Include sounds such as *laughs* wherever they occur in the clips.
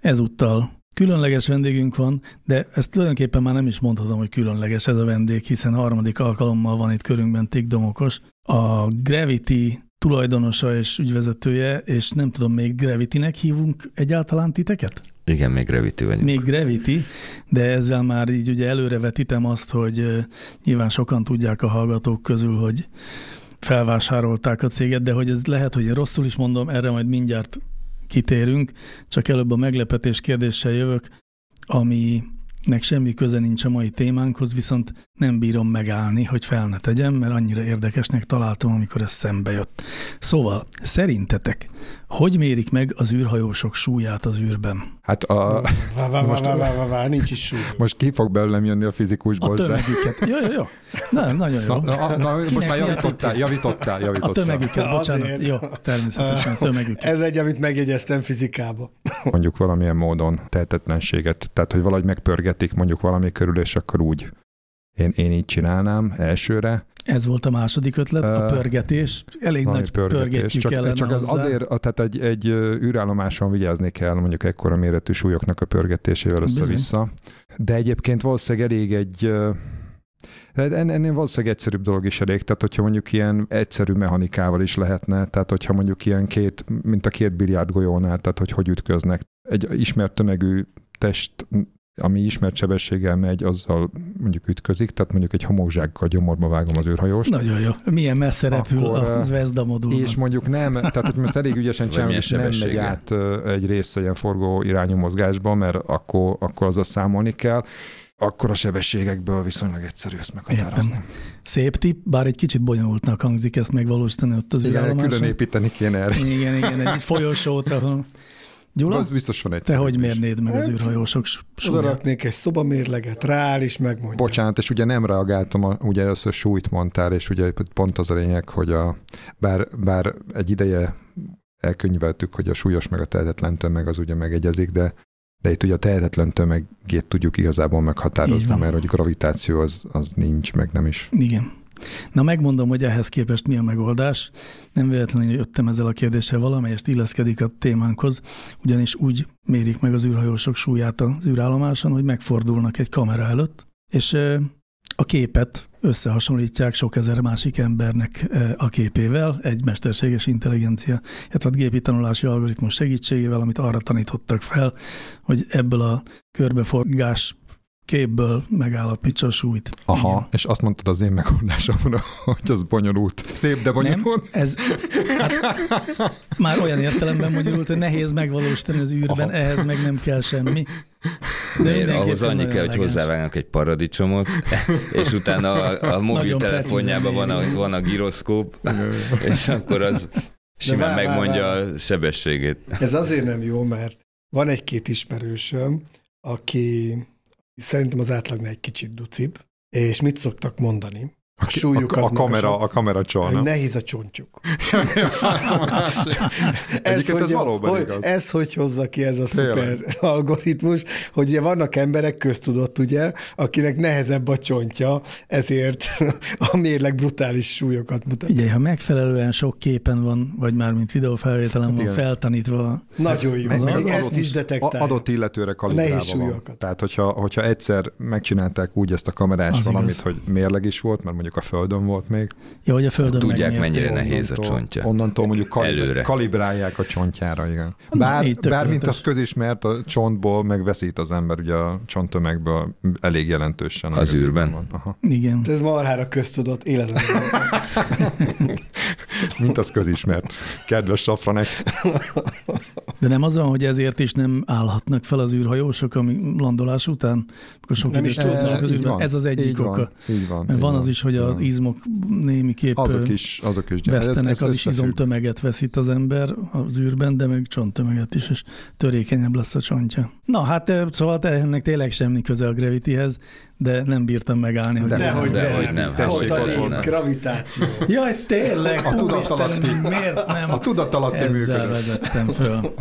Ezúttal különleges vendégünk van, de ezt tulajdonképpen már nem is mondhatom, hogy különleges ez a vendég, hiszen harmadik alkalommal van itt körünkben Tik Domokos, a Gravity tulajdonosa és ügyvezetője, és nem tudom, még Gravity-nek hívunk egyáltalán titeket? Igen, még Gravity vagyunk. Még Gravity, de ezzel már így ugye előrevetítem azt, hogy nyilván sokan tudják a hallgatók közül, hogy felvásárolták a céget, de hogy ez lehet, hogy rosszul is mondom, erre majd mindjárt kitérünk, csak előbb a meglepetés kérdéssel jövök, aminek semmi köze nincs a mai témánkhoz, viszont nem bírom megállni, hogy fel ne tegyem, mert annyira érdekesnek találtam, amikor ez szembe jött. Szóval, szerintetek, hogy mérik meg az űrhajósok súlyát az űrben? Hát a... Vá, vá, vá, vá, vá, vá, vá, nincs is súly. Most ki fog belőlem jönni a fizikusból? A tömegüket. Jó, jó, jó. Na, nagyon jó. Na, na, na most már javítottál, javítottál, javítottál. A tömegüket, bocsánat. Azért. Jó, természetesen a *laughs* tömegüket. Ez egy, amit megjegyeztem fizikába. *laughs* Mondjuk valamilyen módon tehetetlenséget, tehát hogy valahogy megpörgetik mondjuk valami körül, és akkor úgy. Én, én így csinálnám elsőre. Ez volt a második ötlet, a pörgetés. Elég nagy pörgetjük Csak, kellene csak az hozzá. azért, tehát egy, egy űrállomáson vigyázni kell mondjuk ekkora méretű súlyoknak a pörgetésével össze-vissza. De egyébként valószínűleg elég egy en- ennél valószínűleg egyszerűbb dolog is elég, tehát hogyha mondjuk ilyen egyszerű mechanikával is lehetne, tehát hogyha mondjuk ilyen két, mint a két biliárd golyónál, tehát hogy hogy ütköznek. Egy ismert tömegű test, ami ismert sebességgel megy, azzal mondjuk ütközik, tehát mondjuk egy homokzsákkal gyomorba vágom az űrhajóst. Nagyon jó. Milyen messze repül Akkor, a Zvezda modulnak. És mondjuk nem, tehát hogy most elég ügyesen csinálom, és nem megy át egy része ilyen forgó irányú mozgásba, mert akkor, akkor azzal számolni kell. Akkor a sebességekből viszonylag egyszerű ezt meghatározni. Értem. Szép tipp, bár egy kicsit bonyolultnak hangzik ezt megvalósítani ott az Igen, űrállomáson. külön építeni kéne erre. Igen, igen, egy folyosót, ahol... Gyula, Az biztos van egy te hogy mérnéd meg az Hát, űrhajósok Oda súlyát? raknék egy szobamérleget, rááll is megmondja. Bocsánat, és ugye nem reagáltam, a, ugye először súlyt mondtál, és ugye pont az a lényeg, hogy a, bár, bár egy ideje elkönyveltük, hogy a súlyos meg a tehetetlen tömeg az ugye megegyezik, de de itt ugye a tehetetlen tömegét tudjuk igazából meghatározni, mert hogy gravitáció az, az nincs, meg nem is. Igen. Na megmondom, hogy ehhez képest mi a megoldás. Nem véletlenül jöttem ezzel a kérdéssel, valamelyest illeszkedik a témánkhoz, ugyanis úgy mérik meg az űrhajósok súlyát az űrállomáson, hogy megfordulnak egy kamera előtt, és a képet összehasonlítják sok ezer másik embernek a képével, egy mesterséges intelligencia, illetve gépi tanulási algoritmus segítségével, amit arra tanítottak fel, hogy ebből a körbeforgás képből megállapítsa a súlyt. Aha, Igen. és azt mondtad az én megoldásomra, hogy az bonyolult. Szép, de Nem, bonyolult. ez hát, már olyan értelemben bonyolult, hogy nehéz megvalósítani az űrben, Aha. ehhez meg nem kell semmi. De Miért? Ahhoz annyi kell, hogy hozzávágnak egy paradicsomot, és utána a, a mobiltelefonjában van a, van a giroszkóp, és akkor az simán vár, vár, megmondja vár. a sebességét. Ez azért nem jó, mert van egy-két ismerősöm, aki szerintem az átlagnál egy kicsit ducibb, és mit szoktak mondani? A súlyuk a, az a, kamera, magasabb, a kamera csalna. nehéz a csontjuk. *laughs* Ez hogy, valóban hogy, igaz. ez hogy hozza ki ez a Tényleg. szuper algoritmus, hogy ugye vannak emberek, köztudott ugye, akinek nehezebb a csontja, ezért *laughs* a mérleg brutális súlyokat mutat. Figyelj, ha megfelelően sok képen van, vagy már mint videófelvételen van Hát igen. feltanítva, Nagyon jó, még az ezt is detektálja. Adott illetőre kalibrálva van. Tehát, hogyha, hogyha egyszer megcsinálták úgy ezt a kamerás Az valamit, igaz. hogy mérleg is volt, mert mondjuk mondjuk a földön volt még. Ja, hogy a földön Tudják, mennyire onnantól, nehéz a csontja. Onnantól mondjuk kalib- Előre. kalibrálják a csontjára, igen. Na, Bár, így bár mint az közismert, a csontból megveszít az ember, ugye a csonttömegből elég jelentősen. Az űrben? Van. Aha. Igen. Ez marhára köztudott életemben. *laughs* Mint az közismert. Kedves Safranek. De nem az van, hogy ezért is nem állhatnak fel az űrhajósok ami landolás után, akkor sok Nem is Eh, az űrben. Ez az egyik így oka. Van, így van. Mert így van az is, hogy az izmok némiképp Azok ö, is, azok is. vesztenek, Ez- ez az is izomtömeget veszít az ember az űrben, de meg csonttömeget is, és törékenyebb lesz a csontja. Na hát szóval ennek tényleg semmi köze a Gravityhez, de nem bírtam megállni. Hogy Dehogy De nem. hogy nem, tessék, a ott név, van. gravitáció. Jaj, tényleg, A tudatalatti- miért nem A tudatalatti ezzel működött. vezettem föl.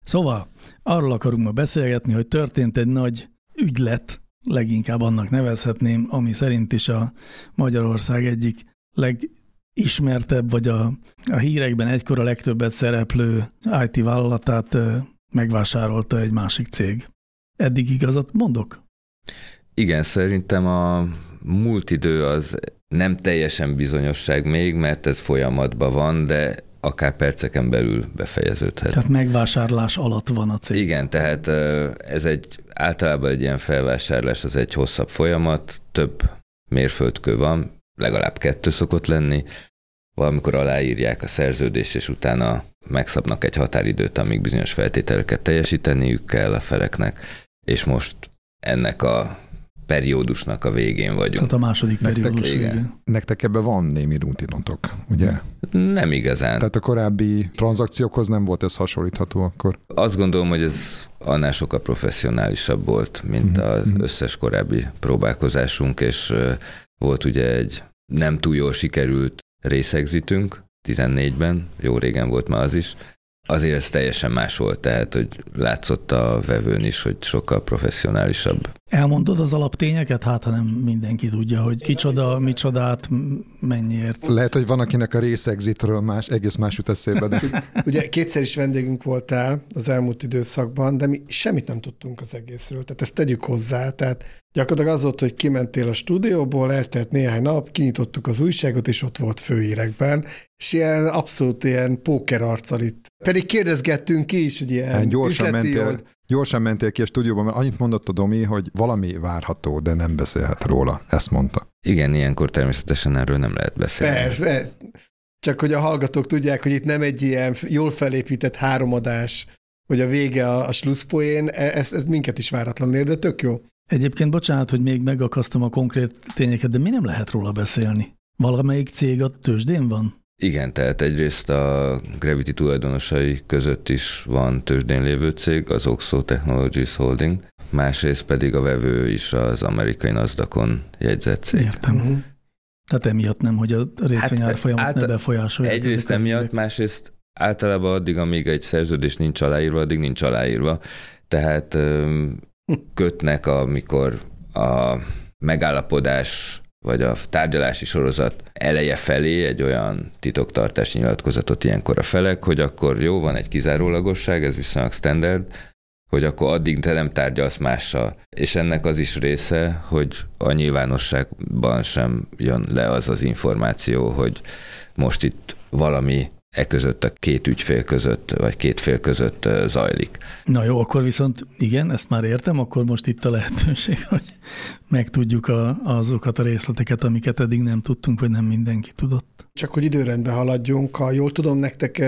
Szóval, arról akarunk ma beszélgetni, hogy történt egy nagy ügylet, leginkább annak nevezhetném, ami szerint is a Magyarország egyik legismertebb, vagy a, a hírekben egykor a legtöbbet szereplő IT vállalatát megvásárolta egy másik cég. Eddig igazat mondok? Igen, szerintem a múlt idő az nem teljesen bizonyosság még, mert ez folyamatban van, de akár perceken belül befejeződhet. Tehát megvásárlás alatt van a cég. Igen, tehát ez egy általában egy ilyen felvásárlás, az egy hosszabb folyamat, több mérföldkő van, legalább kettő szokott lenni, valamikor aláírják a szerződést, és utána megszabnak egy határidőt, amíg bizonyos feltételeket teljesíteniük kell a feleknek, és most ennek a periódusnak a végén vagyunk. Tehát a második Nektek periódus igen. végén. Nektek ebben van némi rutinotok, ugye? Nem igazán. Tehát a korábbi tranzakciókhoz nem volt ez hasonlítható akkor. Azt gondolom, hogy ez annál sokkal professzionálisabb volt, mint Mhm, az mhm. összes korábbi próbálkozásunk, és volt ugye egy nem túl jól sikerült részegzitünk 14-ben, jó régen volt már az is, azért ez teljesen más volt, tehát hogy látszott a vevőn is, hogy sokkal professzionálisabb. Elmondod az alaptényeket? Hát, ha nem mindenki tudja, hogy kicsoda, micsodát, mennyiért. Lehet, hogy van, akinek a részegzitről más, egész más jut eszébe, de *laughs* Ugye kétszer is vendégünk voltál az elmúlt időszakban, de mi semmit nem tudtunk az egészről. Tehát ezt tegyük hozzá. Tehát gyakorlatilag az volt, hogy kimentél a stúdióból, eltelt néhány nap, kinyitottuk az újságot, és ott volt főhírekben. És ilyen abszolút ilyen póker arccal itt. Pedig kérdezgettünk ki is, hogy ilyen Hát gyorsan üzleti mentél, old- gyorsan mentél ki a stúdióban, mert annyit mondott a Domi, hogy valami várható, de nem beszélhet róla. Ezt mondta. Igen, ilyenkor természetesen erről nem lehet beszélni. Persze. Csak hogy a hallgatók tudják, hogy itt nem egy ilyen jól felépített háromadás, hogy a vége a, a slusszpoén, ez, ez minket is váratlanul ér, de tök jó. Egyébként bocsánat, hogy még megakasztom a konkrét tényeket, de mi nem lehet róla beszélni? Valamelyik cég a tőzsdén van? Igen, tehát egyrészt a Gravity tulajdonosai között is van tőzsdén lévő cég, az Oxo Technologies Holding, másrészt pedig a vevő is az amerikai NASDAQ-on jegyzett cég. Értem. Uh-huh. Tehát emiatt nem, hogy a részvényárfolyamat Hát, ne által- befolyásolja. Egyrészt emiatt, másrészt általában addig, amíg egy szerződés nincs aláírva, addig nincs aláírva. Tehát öm, kötnek, amikor a megállapodás vagy a tárgyalási sorozat eleje felé egy olyan titoktartási nyilatkozatot ilyenkor a felek, hogy akkor jó, van egy kizárólagosság, ez viszonylag standard, hogy akkor addig te nem tárgyalsz mással. És ennek az is része, hogy a nyilvánosságban sem jön le az az információ, hogy most itt valami e között a két ügyfél között, vagy két fél között zajlik. Na jó, akkor viszont igen, ezt már értem, akkor most itt a lehetőség, *laughs* hogy megtudjuk a, azokat a részleteket, amiket eddig nem tudtunk, vagy nem mindenki tudott. Csak hogy időrendben haladjunk, ha jól tudom, nektek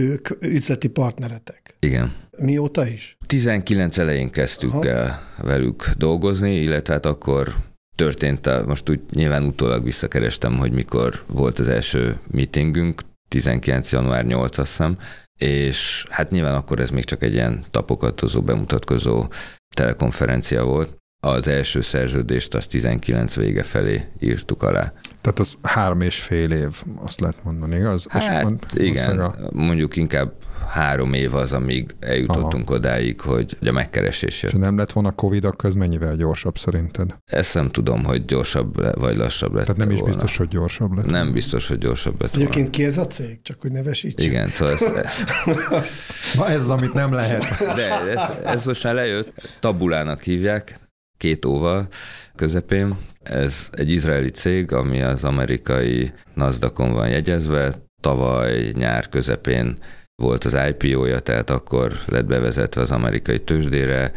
ők üzleti partneretek. Igen. Mióta is? 19 elején kezdtük Aha. el velük dolgozni, illetve hát akkor történt, a, most úgy nyilván utólag visszakerestem, hogy mikor volt az első meetingünk, 19. január 8 azt hiszem, és hát nyilván akkor ez még csak egy ilyen tapogatozó, bemutatkozó telekonferencia volt. Az első szerződést az 19 vége felé írtuk alá. Tehát az három és fél év, azt lehet mondani, igaz? És Hát mond- igen, a- mondjuk inkább három év az, amíg eljutottunk Aha. odáig, hogy a megkeresés jött. És ha nem lett volna Covid, akkor ez mennyivel gyorsabb szerinted? Ezt nem tudom, hogy gyorsabb le, vagy lassabb lett Tehát nem is volna. biztos, hogy gyorsabb lett. Nem biztos, hogy gyorsabb lett volna. Egyébként ki ez a cég? Csak hogy nevesítsük. Igen, szóval ez, *laughs* Na ez az, amit nem lehet. de ez, ez most már lejött, tabulának hívják, két óval közepén. Ez egy izraeli cég, ami az amerikai NASDAQ-on van jegyezve. Tavaly nyár közepén volt az IPO-ja, tehát akkor lett bevezetve az amerikai tőzsdére,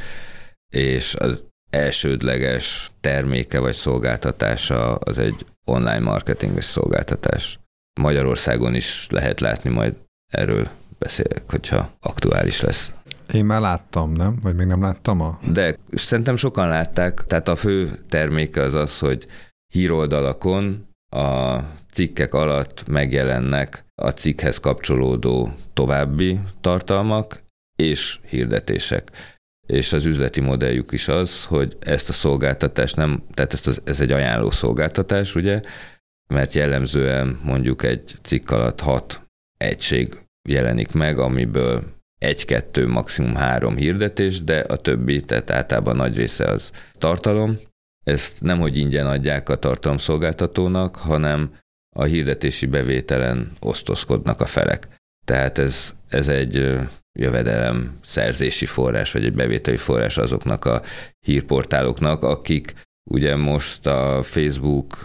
és az elsődleges terméke vagy szolgáltatása az egy online marketinges szolgáltatás. Magyarországon is lehet látni, majd erről beszélek, hogyha aktuális lesz. Én már láttam, nem? Vagy még nem láttam a... De szerintem sokan látták, tehát a fő terméke az az, hogy híroldalakon a cikkek alatt megjelennek a cikkhez kapcsolódó további tartalmak és hirdetések. És az üzleti modelljük is az, hogy ezt a szolgáltatást nem, tehát ezt az, ez egy ajánló szolgáltatás, ugye, mert jellemzően mondjuk egy cikk alatt hat egység jelenik meg, amiből egy-kettő, maximum három hirdetés, de a többi, tehát általában nagy része az tartalom. Ezt nem, hogy ingyen adják a tartalomszolgáltatónak, hanem a hirdetési bevételen osztozkodnak a felek. Tehát ez, ez egy jövedelem szerzési forrás, vagy egy bevételi forrás azoknak a hírportáloknak, akik ugye most a Facebook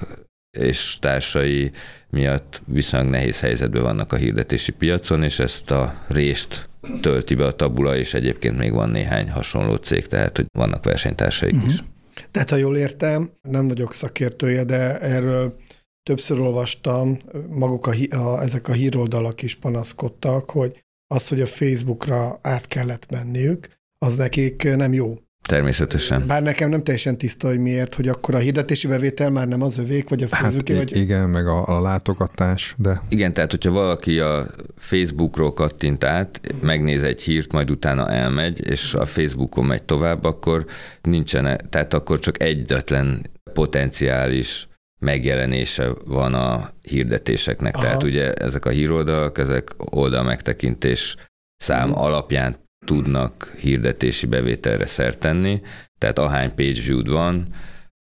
és társai miatt viszonylag nehéz helyzetben vannak a hirdetési piacon, és ezt a részt tölti be a tabula, és egyébként még van néhány hasonló cég, tehát hogy vannak versenytársaik uh-huh. is. Tehát, ha jól értem, nem vagyok szakértője, de erről többször olvastam, maguk a, a, ezek a híroldalak is panaszkodtak, hogy az, hogy a Facebookra át kellett menniük, az nekik nem jó. Természetesen. Bár nekem nem teljesen tiszta, hogy miért, hogy akkor a hirdetési bevétel már nem az övék, vagy a Facebook hát, vagy... Igen, meg a, a látogatás, de... Igen, tehát hogyha valaki a Facebookról kattint át, megnéz egy hírt, majd utána elmegy, és a Facebookon megy tovább, akkor nincsen, tehát akkor csak egyetlen potenciális megjelenése van a hirdetéseknek. Aha. Tehát ugye ezek a híroldalak, ezek oldal megtekintés szám uh-huh. alapján tudnak hirdetési bevételre szert tenni, tehát ahány page view van,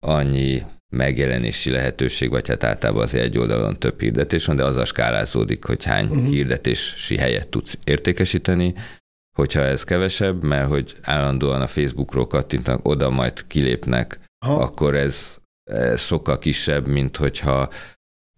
annyi megjelenési lehetőség, vagy hát általában az egy oldalon több hirdetés van, de az a skálázódik, hogy hány uh-huh. hirdetési helyet tudsz értékesíteni, hogyha ez kevesebb, mert hogy állandóan a Facebookról kattintanak, oda majd kilépnek, Aha. akkor ez, ez sokkal kisebb, mint hogyha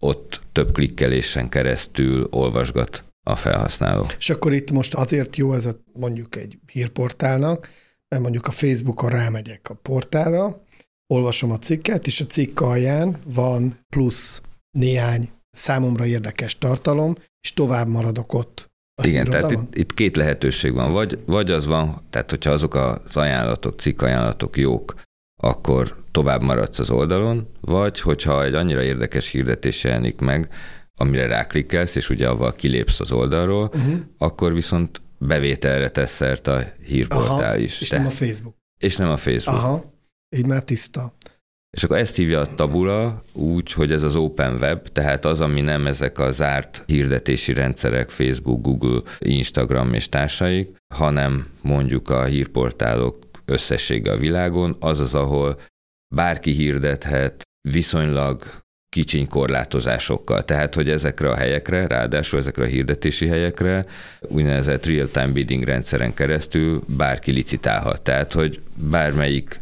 ott több klikkelésen keresztül olvasgat a felhasználó. És akkor itt most azért jó ez a, mondjuk egy hírportálnak, mert mondjuk a Facebookon rámegyek a portálra, olvasom a cikket, és a cikk alján van plusz néhány számomra érdekes tartalom, és tovább maradok ott. Igen, tehát itt, itt két lehetőség van. Vagy, vagy az van, tehát hogyha azok az ajánlatok, cikk ajánlatok jók, akkor tovább maradsz az oldalon, vagy hogyha egy annyira érdekes hirdetés jelenik meg, amire ráklikkelsz, és ugye avval kilépsz az oldalról, uh-huh. akkor viszont bevételre tesz szert a hírportál Aha, is. És Te. nem a Facebook. És nem a Facebook. Aha, így már tiszta. És akkor ezt hívja a tabula úgy, hogy ez az open web, tehát az, ami nem ezek a zárt hirdetési rendszerek, Facebook, Google, Instagram és társaik, hanem mondjuk a hírportálok összessége a világon, az az, ahol bárki hirdethet viszonylag kicsiny korlátozásokkal. Tehát, hogy ezekre a helyekre, ráadásul ezekre a hirdetési helyekre úgynevezett real-time bidding rendszeren keresztül bárki licitálhat. Tehát, hogy bármelyik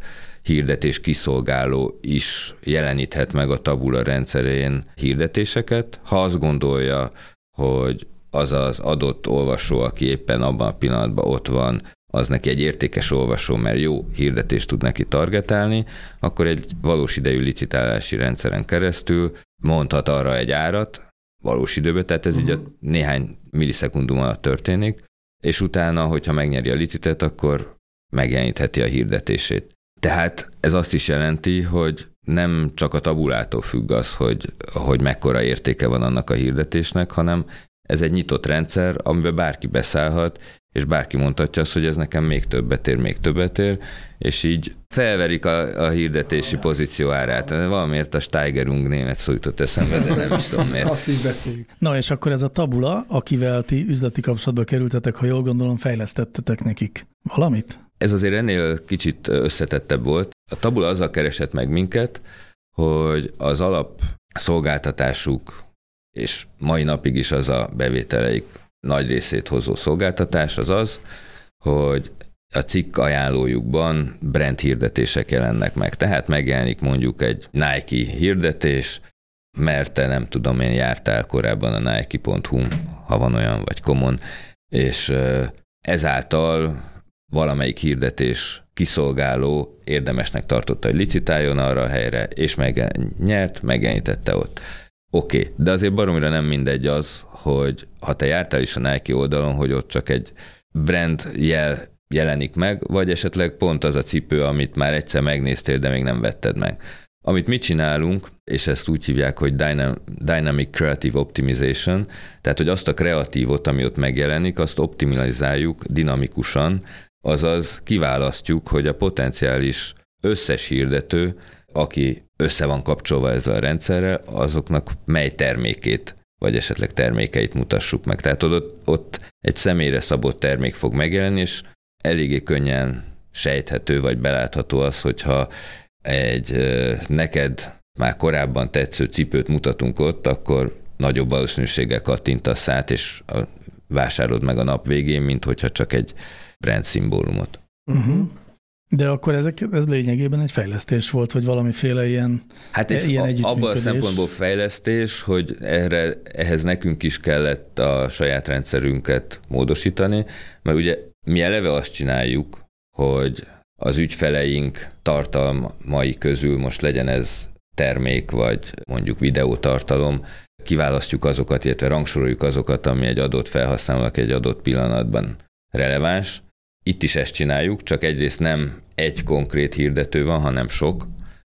hirdetés kiszolgáló is jeleníthet meg a tabula rendszerén hirdetéseket, ha azt gondolja, hogy az az adott olvasó, aki éppen abban a pillanatban ott van, az neki egy értékes olvasó, mert jó hirdetést tud neki targetálni, akkor egy valós idejű licitálási rendszeren keresztül mondhat arra egy árat, valós időben, tehát ez uh-huh. így a mhm. néhány millisekundum alatt történik, és utána, hogyha megnyeri a licitet, akkor megjelenítheti a hirdetését. Tehát ez azt is jelenti, hogy nem csak a tabulától függ az, hogy, hogy mekkora értéke van annak a hirdetésnek, hanem ez egy nyitott rendszer, amiben bárki beszállhat, és bárki mondhatja azt, hogy ez nekem még többet ér, még többet ér, és így felverik a, a hirdetési pozíció árát. Valamiért a Steigerung német szó jutott eszembe, de nem is tudom miért. Azt is beszéljük. Na és akkor ez a tabula, akivel ti üzleti kapcsolatba kerültetek, ha jól gondolom, fejlesztettetek nekik valamit? Ez azért ennél kicsit összetettebb volt. A tabula azzal keresett meg minket, hogy az alap szolgáltatásuk, és mai napig is az a bevételeik nagy részét hozó szolgáltatás az az, hogy a cikk ajánlójukban brand hirdetések jelennek meg. Tehát megjelenik mondjuk egy Nike hirdetés, mert te nem tudom, én jártál korábban a Nike.hu, ha van olyan, vagy Common, és ezáltal valamelyik hirdetés kiszolgáló érdemesnek tartotta, hogy licitáljon arra a helyre, és meg nyert, megjelenítette ott. Oké, okay, de azért baromira nem mindegy az, hogy ha te jártál is a Nike oldalon, hogy ott csak egy brand jel jelenik meg, vagy esetleg pont az a cipő, amit már egyszer megnéztél, de még nem vetted meg. Amit mi csinálunk, és ezt úgy hívják, hogy Dynamic Creative Optimization, tehát hogy azt a kreatívot, ami ott megjelenik, azt optimalizáljuk dinamikusan, azaz kiválasztjuk, hogy a potenciális összes hirdető, aki össze van kapcsolva ezzel a rendszerrel, azoknak mely termékét vagy esetleg termékeit mutassuk meg. Tehát ott, ott egy személyre szabott termék fog megjelenni, és eléggé könnyen sejthető, vagy belátható az, hogyha egy neked már korábban tetsző cipőt mutatunk ott, akkor nagyobb valószínűséggel kattintasz át, és vásárolod meg a nap végén, mint hogyha csak egy brand szimbólumot. Uh-huh. De akkor ezek, ez lényegében egy fejlesztés volt, vagy valamiféle ilyen Hát egy, ilyen a, abban a szempontból fejlesztés, hogy erre, ehhez nekünk is kellett a saját rendszerünket módosítani, mert ugye mi eleve azt csináljuk, hogy az ügyfeleink tartalmai közül most legyen ez termék, vagy mondjuk videótartalom, kiválasztjuk azokat, illetve rangsoroljuk azokat, ami egy adott felhasználónak egy adott pillanatban releváns. Itt is ezt csináljuk, csak egyrészt nem egy konkrét hirdető van, hanem sok.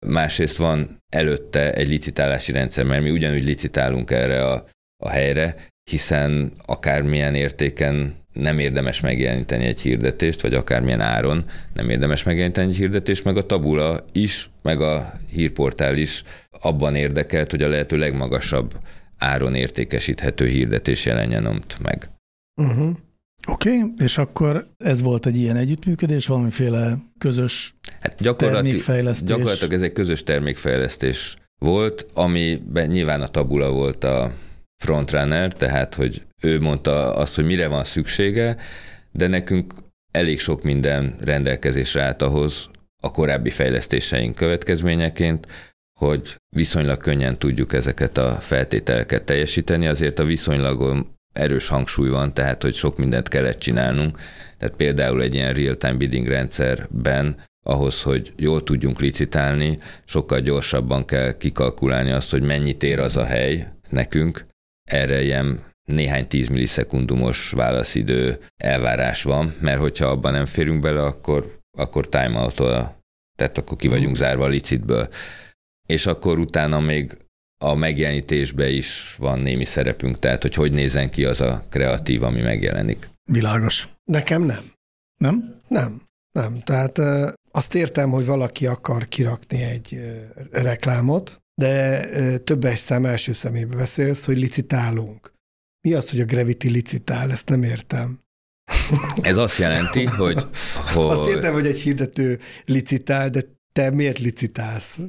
Másrészt van előtte egy licitálási rendszer, mert mi ugyanúgy licitálunk erre a, a helyre, hiszen akármilyen értéken nem érdemes megjeleníteni egy hirdetést, vagy akármilyen áron nem érdemes megjeleníteni egy hirdetést, meg a tabula is, meg a hírportál is abban érdekelt, hogy a lehető legmagasabb áron értékesíthető hirdetés jelenjen ott meg. Uh-huh. Oké, okay, és akkor ez volt egy ilyen együttműködés, valamiféle közös hát gyakorlati, termékfejlesztés? Gyakorlatilag ez egy közös termékfejlesztés volt, amiben nyilván a tabula volt a frontrunner, tehát hogy ő mondta azt, hogy mire van szüksége, de nekünk elég sok minden rendelkezésre állt ahhoz a korábbi fejlesztéseink következményeként, hogy viszonylag könnyen tudjuk ezeket a feltételeket teljesíteni, azért a viszonylagon erős hangsúly van, tehát hogy sok mindent kellett csinálnunk. Tehát például egy ilyen real-time bidding rendszerben ahhoz, hogy jól tudjunk licitálni, sokkal gyorsabban kell kikalkulálni azt, hogy mennyit ér az a hely nekünk. Erre ilyen néhány tíz millisekundumos válaszidő elvárás van, mert hogyha abban nem férünk bele, akkor, akkor timeout tehát akkor ki vagyunk zárva a licitből. És akkor utána még a megjelenítésbe is van némi szerepünk, tehát hogy hogy nézen ki az a kreatív, ami megjelenik. Világos. Nekem nem. Nem? Nem, nem. Tehát azt értem, hogy valaki akar kirakni egy reklámot, de többes szám első szemébe beszélsz, hogy licitálunk. Mi az, hogy a Gravity licitál? Ezt nem értem. Ez azt jelenti, hogy, hogy... Azt értem, hogy egy hirdető licitál, de te miért licitálsz?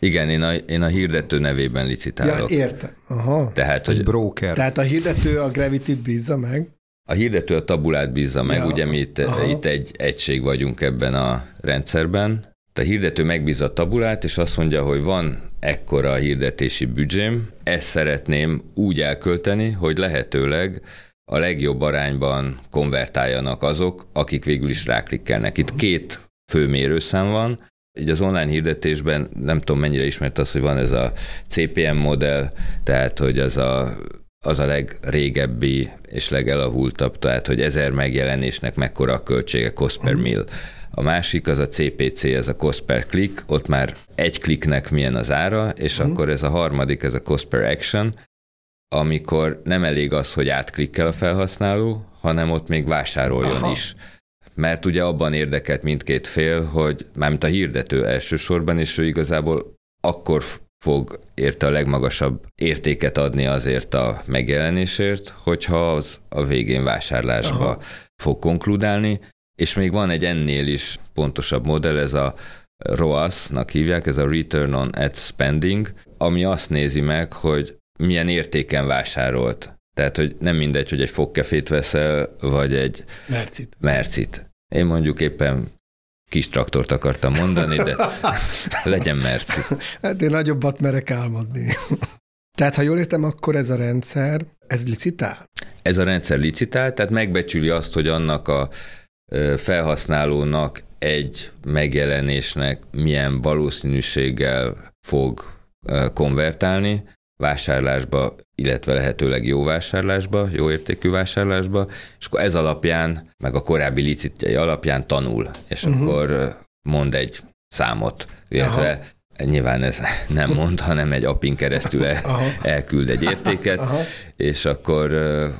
Igen, én a, én a hirdető nevében licitálok. Ja, értem. Aha. Tehát, hogy... broker. Tehát a hirdető a Gravity-t bízza meg? A hirdető a tabulát bízza meg, ja, ugye mi itt, itt egy egység vagyunk ebben a rendszerben. A hirdető megbízza a tabulát, és azt mondja, hogy van ekkora a hirdetési büdzsém, ezt szeretném úgy elkölteni, hogy lehetőleg a legjobb arányban konvertáljanak azok, akik végül is ráklikkelnek. Itt két fő mérőszám van, így az online hirdetésben nem tudom mennyire ismert az, hogy van ez a CPM modell, tehát hogy az a, az a legrégebbi és legelavultabb, tehát hogy ezer megjelenésnek mekkora a költsége cost per mill. A másik az a CPC, ez a cost per click, ott már egy kliknek milyen az ára, és uh-huh. akkor ez a harmadik, ez a cost per action, amikor nem elég az, hogy átklikkel a felhasználó, hanem ott még vásároljon Aha. is mert ugye abban érdekelt mindkét fél, hogy mármint a hirdető elsősorban, és ő igazából akkor fog érte a legmagasabb értéket adni azért a megjelenésért, hogyha az a végén vásárlásba Aha. fog konkludálni, és még van egy ennél is pontosabb modell, ez a ROAS-nak hívják, ez a Return on Ad Spending, ami azt nézi meg, hogy milyen értéken vásárolt. Tehát, hogy nem mindegy, hogy egy fogkefét veszel, vagy egy mercit. mercit. Én mondjuk éppen kis traktort akartam mondani, de *laughs* legyen merci. Hát én nagyobbat merek álmodni. *laughs* Tehát, ha jól értem, akkor ez a rendszer, ez licitál? Ez a rendszer licitál, tehát megbecsüli azt, hogy annak a felhasználónak egy megjelenésnek milyen valószínűséggel fog konvertálni vásárlásba, illetve lehetőleg jó vásárlásba, jó értékű vásárlásba, és akkor ez alapján, meg a korábbi licitjai alapján tanul, és uh-huh. akkor mond egy számot, illetve Aha. nyilván ez *laughs* nem mond, hanem egy apin keresztül el, elküld egy értéket, Aha. és akkor,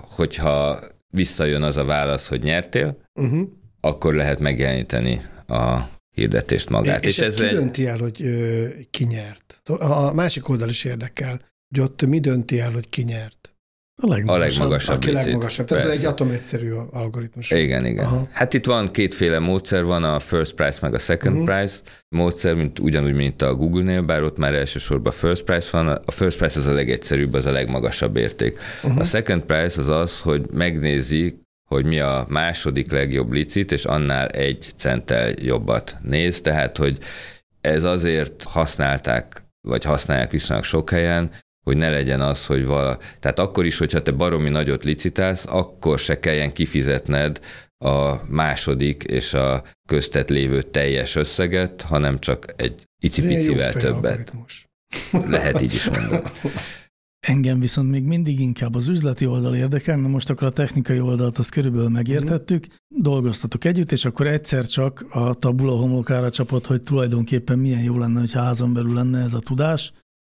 hogyha visszajön az a válasz, hogy nyertél, uh-huh. akkor lehet megjeleníteni a hirdetést magát. És, és ez ki egy... dönti el, hogy ö, ki nyert? A másik oldal is érdekel, hogy ott mi dönti el, hogy ki nyert? A legmagasabb. A legmagasabb. Aki legmagasabb. Tehát Persze. ez egy atomegyszerű algoritmus. Igen, igen. Aha. Hát itt van kétféle módszer, van a first price meg a second uh-huh. price módszer, mint, ugyanúgy, mint a Google-nél, bár ott már elsősorban a first price van. A first price az a legegyszerűbb, az a legmagasabb érték. Uh-huh. A second price az az, hogy megnézi, hogy mi a második legjobb licit, és annál egy centtel jobbat néz, tehát hogy ez azért használták, vagy használják viszonylag sok helyen, hogy ne legyen az, hogy vala... Tehát akkor is, hogyha te baromi nagyot licitálsz, akkor se kelljen kifizetned a második és a köztet lévő teljes összeget, hanem csak egy icipicivel többet. Lehet így is mondani. Engem viszont még mindig inkább az üzleti oldal érdekel, mert most akkor a technikai oldalt azt körülbelül megértettük, dolgoztatok együtt, és akkor egyszer csak a tabula homlokára csapott, hogy tulajdonképpen milyen jó lenne, hogy házon belül lenne ez a tudás,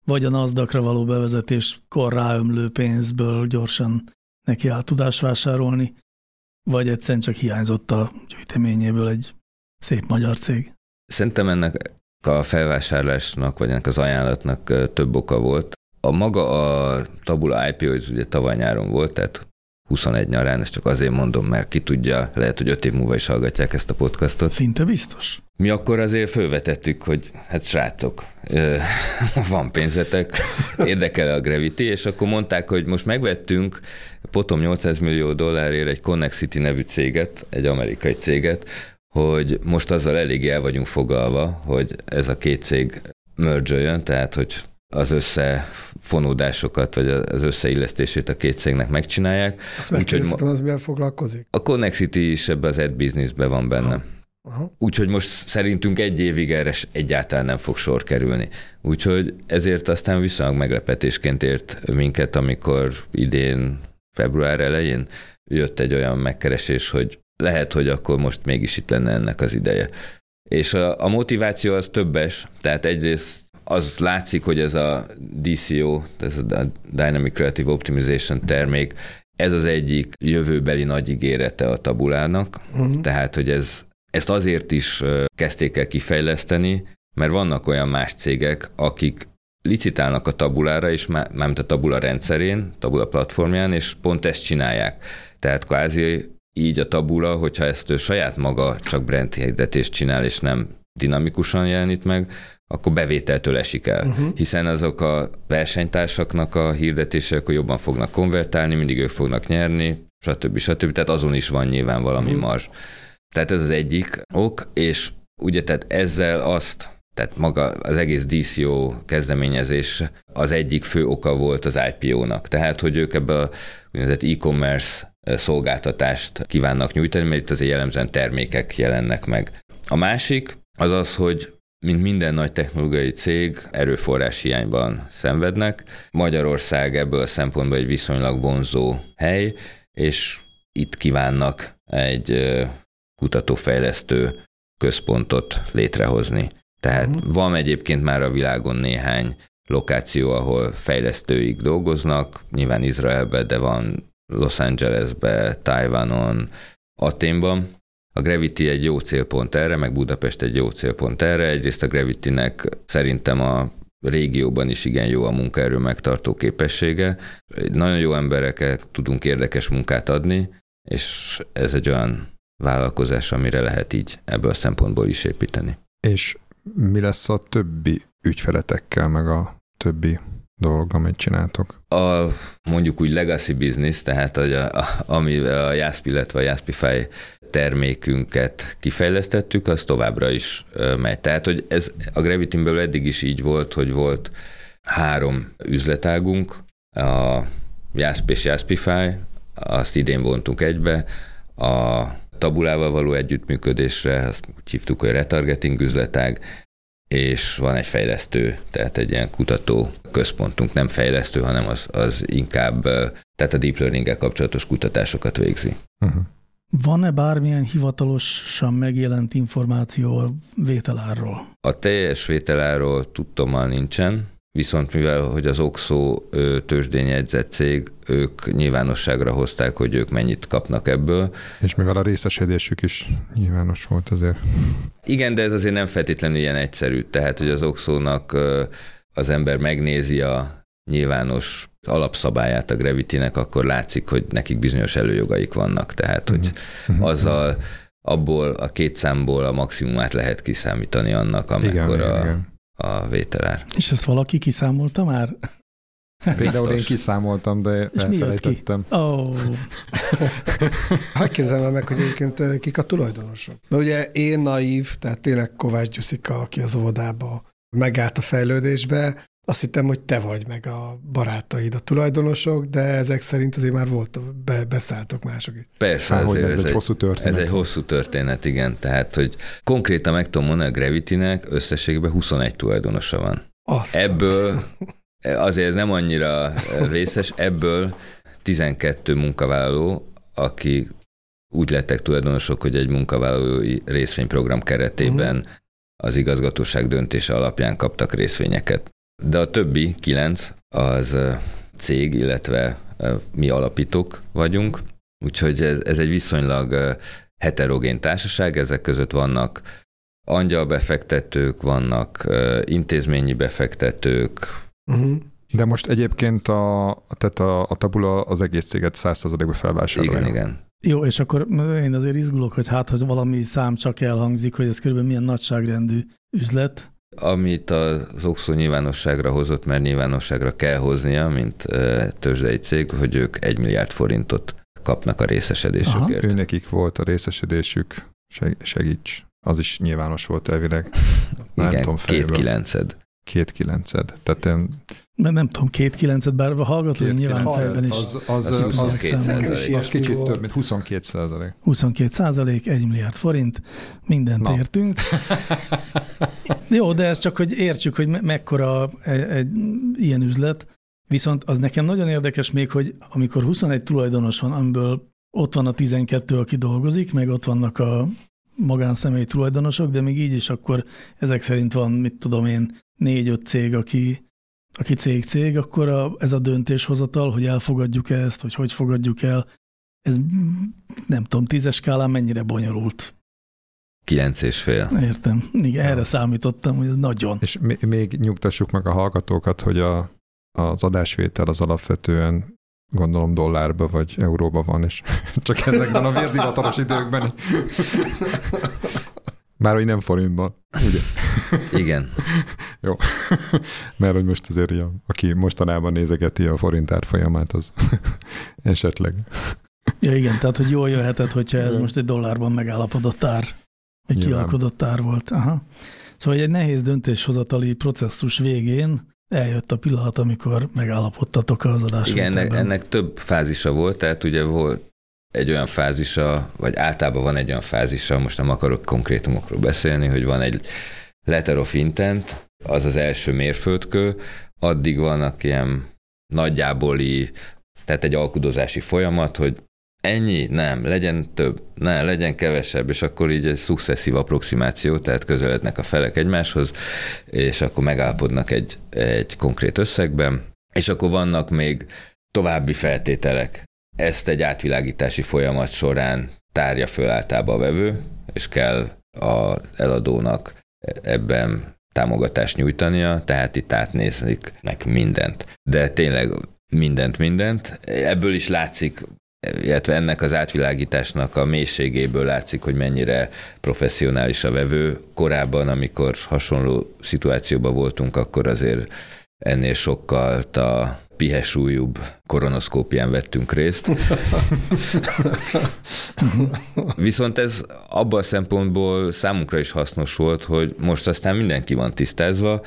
vagy a nasdaq való bevezetéskor ráömlő pénzből gyorsan neki áll tudás vásárolni, vagy egyszerűen csak hiányzott a gyűjteményéből egy szép magyar cég. Szerintem ennek a felvásárlásnak, vagy ennek az ajánlatnak több oka volt. A maga a Tabula IPO, ez ugye tavaly nyáron volt, tehát 21 nyarán, ezt csak azért mondom, mert ki tudja, lehet, hogy öt év múlva is hallgatják ezt a podcastot. Szinte biztos. Mi akkor azért fölvetettük, hogy hát srácok, *laughs* van pénzetek, érdekel a Gravity, és akkor mondták, hogy most megvettünk potom 800 millió dollárért egy Connexity nevű céget, egy amerikai céget, hogy most azzal elég el vagyunk foglalva, hogy ez a két cég merge tehát hogy az összefonódásokat, vagy az összeillesztését a két cégnek megcsinálják. Azt megkérdeztem, az mivel foglalkozik? A Connexity is ebbe az ad businessbe van benne. Aha. Úgyhogy most szerintünk egy évig erre egyáltalán nem fog sor kerülni. Úgyhogy ezért aztán viszonylag meglepetésként ért minket, amikor idén február elején jött egy olyan megkeresés, hogy lehet, hogy akkor most mégis itt lenne ennek az ideje. És a, a motiváció az többes, tehát egyrészt az látszik, hogy ez a DCO, ez a Dynamic Creative Optimization termék, ez az egyik jövőbeli nagy ígérete a tabulának, uh-huh. tehát hogy ez, ezt azért is kezdték el kifejleszteni, mert vannak olyan más cégek, akik licitálnak a tabulára, és már, mármint a tabula rendszerén, tabula platformján, és pont ezt csinálják. Tehát kvázi így a tabula, hogyha ezt ő saját maga csak brand hirdetést csinál, és nem dinamikusan jelenít meg, akkor bevételtől esik el. Uh-huh. Hiszen azok a versenytársaknak a hirdetések akkor jobban fognak konvertálni, mindig ők fognak nyerni, stb. stb. Tehát azon is van nyilván valami uh-huh. marzs. Tehát ez az egyik ok, és ugye tehát ezzel azt, tehát maga az egész DCO kezdeményezés az egyik fő oka volt az IPO-nak. Tehát, hogy ők ebbe a úgynevezett e-commerce szolgáltatást kívánnak nyújtani, mert itt azért jellemzően termékek jelennek meg. A másik az az, hogy mint minden nagy technológiai cég, erőforrás hiányban szenvednek. Magyarország ebből a szempontból egy viszonylag vonzó hely, és itt kívánnak egy kutatófejlesztő központot létrehozni. Tehát uh-huh. van egyébként már a világon néhány lokáció, ahol fejlesztőik dolgoznak, nyilván Izraelben, de van Los Angelesbe, Tajvanon, Aténban, a Gravity egy jó célpont erre, meg Budapest egy jó célpont erre. Egyrészt a Gravity-nek szerintem a régióban is igen jó a munkaerő megtartó képessége. Nagyon jó embereket tudunk érdekes munkát adni, és ez egy olyan vállalkozás, amire lehet így ebből a szempontból is építeni. És mi lesz a többi ügyfeletekkel, meg a többi dolog, amit csináltok? A mondjuk úgy legacy business, tehát a, a, ami a Jaspi, illetve a Jaspify termékünket kifejlesztettük, az továbbra is megy. Tehát, hogy ez a gravity belül eddig is így volt, hogy volt három üzletágunk, a Jasp és Jaspify, azt idén vontunk egybe, a tabulával való együttműködésre, azt úgy hívtuk, hogy retargeting üzletág, és van egy fejlesztő, tehát egy ilyen kutató központunk, nem fejlesztő, hanem az, az inkább, tehát a deep learning kapcsolatos kutatásokat végzi. Uh-huh. Van-e bármilyen hivatalosan megjelent információ a vételárról? A teljes vételárról tudtommal nincsen, viszont mivel, hogy az Oxo tőzsdén jegyzett cég, ők nyilvánosságra hozták, hogy ők mennyit kapnak ebből. És mivel a részesedésük is nyilvános volt azért. Igen, de ez azért nem feltétlenül ilyen egyszerű. Tehát, hogy az Oxónak az ember megnézi a nyilvános alapszabályát a Gravity-nek, akkor látszik, hogy nekik bizonyos előjogaik vannak. Tehát, hogy uh-huh. azzal abból a két számból a maximumát lehet kiszámítani annak, amikor igen, a, igen a vételár. És ezt valaki kiszámolta már? Például én kiszámoltam, de És elfelejtettem. Oh. *laughs* hát képzelem meg, hogy egyébként kik a tulajdonosok. De ugye én naív, tehát tényleg Kovács Gyuszika, aki az óvodába megállt a fejlődésbe, azt hittem, hogy te vagy meg a barátaid a tulajdonosok, de ezek szerint azért már volt, be, beszálltok mások is. Persze, Há, ez, ez egy hosszú történet. Ez egy hosszú történet, igen. Tehát, hogy konkrétan meg tudom mondani, a Gravity-nek összességében 21 tulajdonosa van. Aztán. Ebből azért ez nem annyira vészes, ebből 12 munkavállaló, aki úgy lettek tulajdonosok, hogy egy munkavállalói részvényprogram keretében uh-huh. az igazgatóság döntése alapján kaptak részvényeket de a többi kilenc az cég, illetve mi alapítók vagyunk, úgyhogy ez, ez egy viszonylag heterogén társaság, ezek között vannak angyalbefektetők, vannak intézményi befektetők. Uh-huh. De most egyébként a, tehát a, a tabula az egész céget 100%-ba felvásárolja. Igen, igen. Jó, és akkor én azért izgulok, hogy hát, hogy valami szám csak elhangzik, hogy ez körülbelül milyen nagyságrendű üzlet. Amit az Oxo nyilvánosságra hozott, mert nyilvánosságra kell hoznia, mint tőzsdei cég, hogy ők egy milliárd forintot kapnak a részesedésükért. Ő nekik volt a részesedésük, segíts. Az is nyilvános volt elvileg. *laughs* Nem Igen, tudom, két kilenced. Két kilenced. Tehát én mert nem tudom, két kilencet, bár a hallgató két nyilván fejben is. Az, az, az, az, az, az kicsit több, mint 22 százalék. 22 százalék, egy milliárd forint, mindent Na. értünk. *laughs* Jó, de ez csak, hogy értsük, hogy me- mekkora egy, egy ilyen üzlet. Viszont az nekem nagyon érdekes még, hogy amikor 21 tulajdonos van, amiből ott van a 12, aki dolgozik, meg ott vannak a magánszemély tulajdonosok, de még így is akkor ezek szerint van, mit tudom én, négy-öt cég, aki aki cég-cég, akkor a, ez a döntéshozatal, hogy elfogadjuk ezt, hogy hogy fogadjuk el, ez nem tudom, tízes skálán mennyire bonyolult. Kilenc és fél. Értem. Igen, ja. erre számítottam, hogy ez nagyon. És még nyugtassuk meg a hallgatókat, hogy a, az adásvétel az alapvetően gondolom dollárba vagy euróba van, és *laughs* csak ezekben a *laughs* vérzivatalos időkben. Már hogy nem forintban, ugye? *laughs* Igen. *laughs* Jó. *laughs* Mert hogy most azért, ja, aki mostanában nézegeti a forint árfolyamát, az esetleg. Ja igen, tehát hogy jól jöhetett, hogyha ez most egy dollárban megállapodott ár, egy Nyilván. kialkodott ár volt. Aha. Szóval egy nehéz döntéshozatali processzus végén eljött a pillanat, amikor megállapodtatok az adásról. Igen, ennek, ennek több fázisa volt, tehát ugye volt egy olyan fázisa, vagy általában van egy olyan fázisa, most nem akarok konkrétumokról beszélni, hogy van egy letter of intent, az az első mérföldkő, addig vannak ilyen nagyjáboli, tehát egy alkudozási folyamat, hogy ennyi, nem, legyen több, ne, legyen kevesebb, és akkor így egy szucceszív approximáció, tehát közelednek a felek egymáshoz, és akkor megállapodnak egy, egy konkrét összegben, és akkor vannak még további feltételek, ezt egy átvilágítási folyamat során tárja föl általában a vevő, és kell az eladónak ebben támogatást nyújtania, tehát itt átnéznik nek mindent. De tényleg mindent, mindent. Ebből is látszik, illetve ennek az átvilágításnak a mélységéből látszik, hogy mennyire professzionális a vevő. Korábban, amikor hasonló szituációban voltunk, akkor azért ennél sokkal a pihesújúbb koronoszkópián vettünk részt. Viszont ez abban a szempontból számunkra is hasznos volt, hogy most aztán mindenki van tisztázva,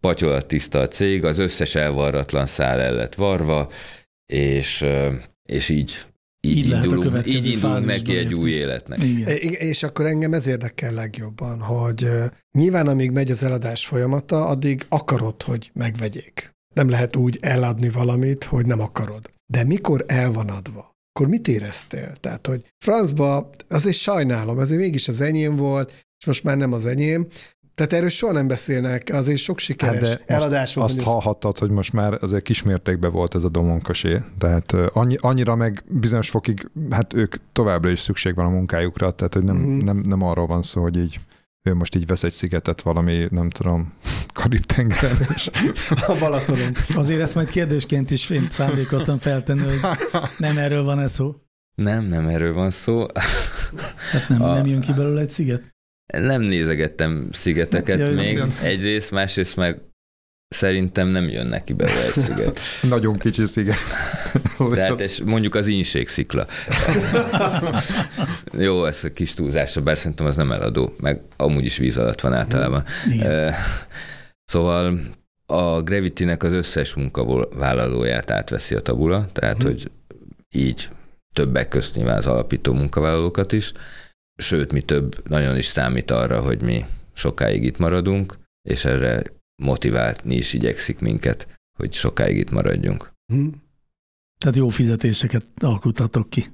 patyolat tiszta a cég, az összes elvarratlan szál el lett varva, és, és így így, így indulunk, így indulunk neki egy új életnek. Igen. És akkor engem ez érdekel legjobban, hogy nyilván amíg megy az eladás folyamata, addig akarod, hogy megvegyék. Nem lehet úgy eladni valamit, hogy nem akarod. De mikor el van adva, akkor mit éreztél? Tehát, hogy francba azért sajnálom, azért mégis az enyém volt, és most már nem az enyém, tehát erről soha nem beszélnek, azért sok sikeres hát eladás volt. Azt hallhattad, hogy most már azért kismértékben volt ez a domonkasé, tehát annyi, annyira meg bizonyos fokig, hát ők továbbra is szükség van a munkájukra, tehát hogy nem, mm. nem, nem arról van szó, hogy így ő most így vesz egy szigetet valami, nem tudom, Karib-tengeren. És... A Balatonon. Azért ezt majd kérdésként is fényt szándékoztam feltenni, hogy nem erről van ez szó. Nem, nem erről van szó. Hát nem, a... nem jön ki belőle egy sziget? Nem nézegettem szigeteket ja, még jön. egyrészt, másrészt meg szerintem nem jön neki belőle egy sziget. *laughs* Nagyon kicsi sziget. *laughs* Tehát és mondjuk az szikla. *laughs* Jó, ez a kis túlzásra, bár szerintem az nem eladó, meg amúgy is víz alatt van általában. Igen. Szóval a Gravity-nek az összes munkavállalóját átveszi a tabula, tehát hmm. hogy így többek közt nyilván az alapító munkavállalókat is, sőt, mi több, nagyon is számít arra, hogy mi sokáig itt maradunk, és erre motiválni is igyekszik minket, hogy sokáig itt maradjunk. Hmm. Tehát jó fizetéseket alkutatok ki.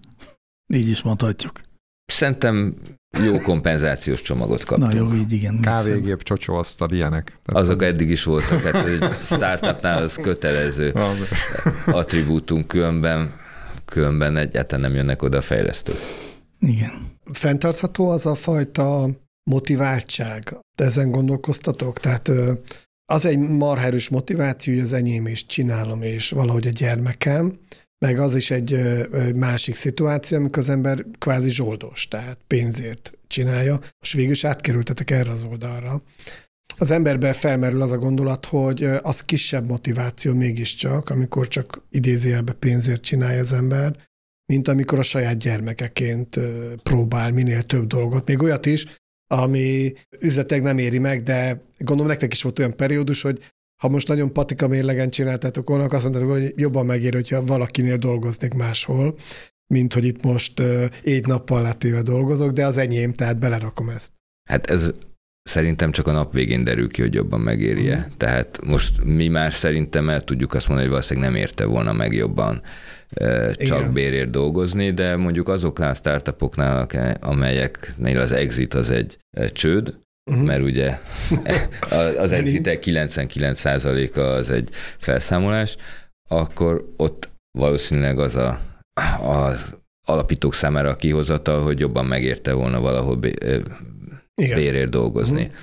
Így is mondhatjuk. Szerintem jó kompenzációs csomagot kaptunk. Na jó, így igen. Kávégép, csocsóasztal, ilyenek. Tehát Azok eddig is voltak, hát egy startupnál az kötelező attribútunk, különben, különben egyáltalán nem jönnek oda a fejlesztők. Igen. Fentartható az a fajta motiváltság, de ezen gondolkoztatok? Tehát az egy marherős motiváció, hogy az enyém is csinálom, és valahogy a gyermekem, meg az is egy másik szituáció, amikor az ember kvázi zsoldos, tehát pénzért csinálja. Most végül is átkerültetek erre az oldalra. Az emberben felmerül az a gondolat, hogy az kisebb motiváció mégiscsak, amikor csak idézőjelbe pénzért csinálja az ember, mint amikor a saját gyermekeként próbál minél több dolgot. Még olyat is, ami üzletek nem éri meg, de gondolom nektek is volt olyan periódus, hogy ha most nagyon patika mérlegen csináltátok volna, akkor azt mondtátok, hogy jobban megér, hogyha valakinél dolgoznék máshol, mint hogy itt most uh, egy nappal letéve dolgozok, de az enyém, tehát belerakom ezt. Hát ez szerintem csak a nap végén derül ki, hogy jobban megéri-e. Mm. Tehát most mi már szerintem el tudjuk azt mondani, hogy valószínűleg nem érte volna meg jobban csak Igen. bérért dolgozni, de mondjuk azoknál a startupoknál, amelyeknél az exit az egy csőd, uh-huh. mert ugye *laughs* az exitek 99%-a az egy felszámolás, akkor ott valószínűleg az a, az alapítók számára a kihozatal, hogy jobban megérte volna valahol bérért dolgozni. Uh-huh.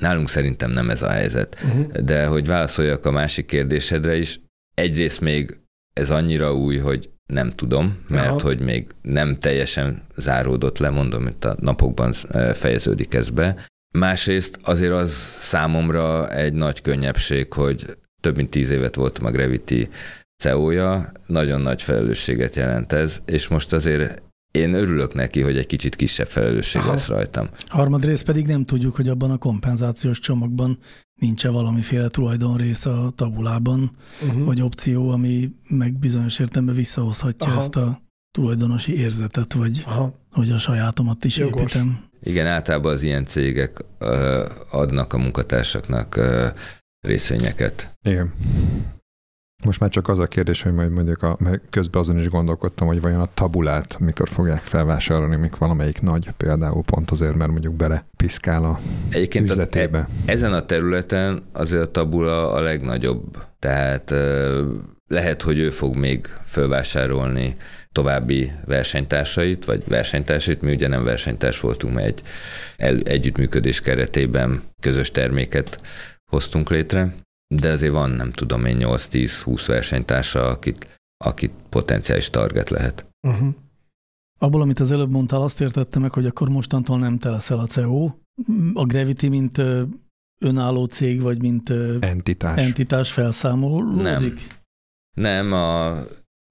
Nálunk szerintem nem ez a helyzet. Uh-huh. De hogy válaszoljak a másik kérdésedre is, egyrészt még ez annyira új, hogy nem tudom, mert Aha. hogy még nem teljesen záródott le, mondom, mint a napokban fejeződik ez be. Másrészt azért az számomra egy nagy könnyebbség, hogy több mint tíz évet voltam a Gravity CEO-ja, nagyon nagy felelősséget jelent ez, és most azért én örülök neki, hogy egy kicsit kisebb felelősség Aha. lesz rajtam. Harmadrészt pedig nem tudjuk, hogy abban a kompenzációs csomagban nincs-e valamiféle tulajdonrész a tabulában, uh-huh. vagy opció, ami meg bizonyos értelemben visszahozhatja Aha. ezt a tulajdonosi érzetet, vagy Aha. hogy a sajátomat is Jogos. építem. Igen, általában az ilyen cégek adnak a munkatársaknak részvényeket. Igen. Most már csak az a kérdés, hogy majd mondjuk, a, mert közben azon is gondolkodtam, hogy vajon a tabulát mikor fogják felvásárolni, még valamelyik nagy, például pont azért, mert mondjuk bele piszkál a Egyébként üzletébe. A, e, ezen a területen azért a tabula a legnagyobb, tehát lehet, hogy ő fog még felvásárolni további versenytársait, vagy versenytársait, mi ugye nem versenytárs voltunk, mert egy el, együttműködés keretében közös terméket hoztunk létre, de azért van, nem tudom én, 8-10-20 versenytársa, akit, akit potenciális target lehet. Uh-huh. Abból, amit az előbb mondtál, azt értettem meg, hogy akkor mostantól nem te leszel a CEO. A Gravity, mint önálló cég, vagy mint entitás, entitás felszámolódik? Nem. Nem, a,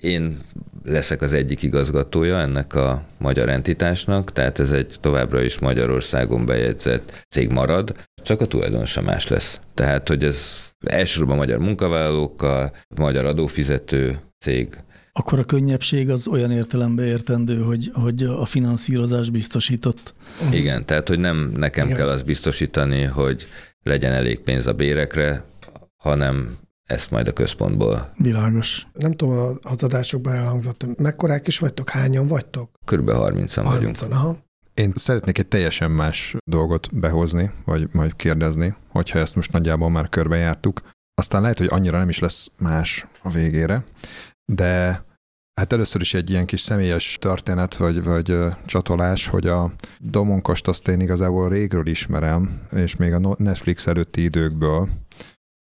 én leszek az egyik igazgatója ennek a magyar entitásnak, tehát ez egy továbbra is Magyarországon bejegyzett cég marad, csak a tulajdonosa más lesz. Tehát, hogy ez elsősorban magyar munkavállalókkal, magyar adófizető cég. Akkor a könnyebbség az olyan értelemben értendő, hogy, hogy a finanszírozás biztosított. Igen, tehát, hogy nem nekem Igen. kell azt biztosítani, hogy legyen elég pénz a bérekre, hanem ezt majd a központból. Világos. Nem tudom, az adásokban elhangzott, mekkorák is vagytok, hányan vagytok? Körülbelül 30-an 30 vagyunk. Aha. Én szeretnék egy teljesen más dolgot behozni, vagy majd kérdezni, hogyha ezt most nagyjából már körbejártuk. Aztán lehet, hogy annyira nem is lesz más a végére, de Hát először is egy ilyen kis személyes történet, vagy, vagy csatolás, hogy a Domonkost azt én igazából régről ismerem, és még a Netflix előtti időkből,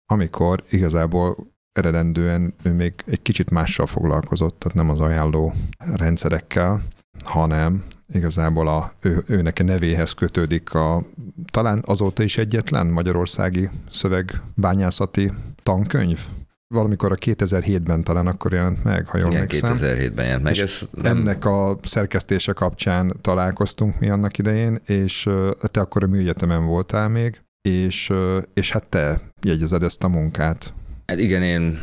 amikor igazából eredendően ő még egy kicsit mással foglalkozott, tehát nem az ajánló rendszerekkel, hanem igazából a, ő, őnek a nevéhez kötődik a talán azóta is egyetlen magyarországi szövegbányászati tankönyv, valamikor a 2007-ben talán akkor jelent meg, ha jól Igen, 2007-ben jelent meg. Ez nem... Ennek a szerkesztése kapcsán találkoztunk mi annak idején, és te akkor a műegyetemen voltál még, és, és hát te jegyezed ezt a munkát. Hát igen, én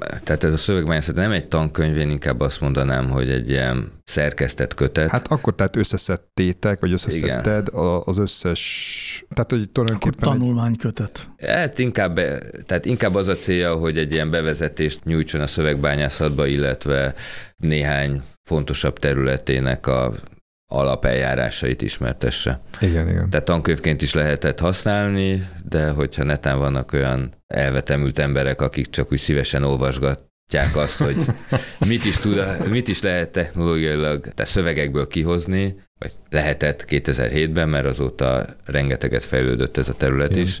tehát ez a szövegmászat nem egy tankönyv, én inkább azt mondanám, hogy egy ilyen szerkesztett kötet. Hát akkor tehát összeszedtétek, vagy összeszedted Igen. az összes, tehát hogy tulajdonképpen... Akkor tanulmánykötet. Egy... Hát inkább, tehát inkább az a célja, hogy egy ilyen bevezetést nyújtson a szövegbányászatba, illetve néhány fontosabb területének a alapeljárásait ismertesse. Igen, igen. Tehát tankönyvként is lehetett használni, de hogyha netán vannak olyan elvetemült emberek, akik csak úgy szívesen olvasgatják azt, hogy *laughs* mit is, tud, mit is lehet technológiailag, tehát szövegekből kihozni, vagy lehetett 2007-ben, mert azóta rengeteget fejlődött ez a terület Igen. is,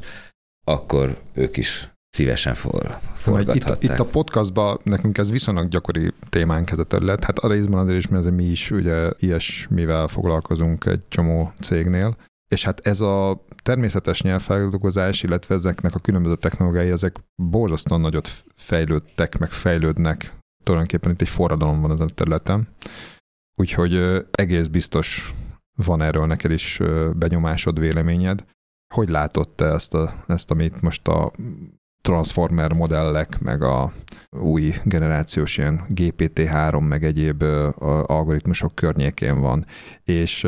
akkor ők is szívesen for, forgathatták. Itt, itt a podcastban nekünk ez viszonylag gyakori témánk ez a terület. Hát a részben azért is, mert mi is ugye ilyesmivel foglalkozunk egy csomó cégnél, és hát ez a természetes nyelvfeldolgozás, illetve ezeknek a különböző technológiái, ezek borzasztóan nagyot fejlődtek, meg fejlődnek. Tulajdonképpen itt egy forradalom van ezen a területen. Úgyhogy egész biztos van erről neked is benyomásod, véleményed. Hogy látod te ezt, a, ezt amit most a transformer modellek, meg a új generációs ilyen GPT-3, meg egyéb algoritmusok környékén van. És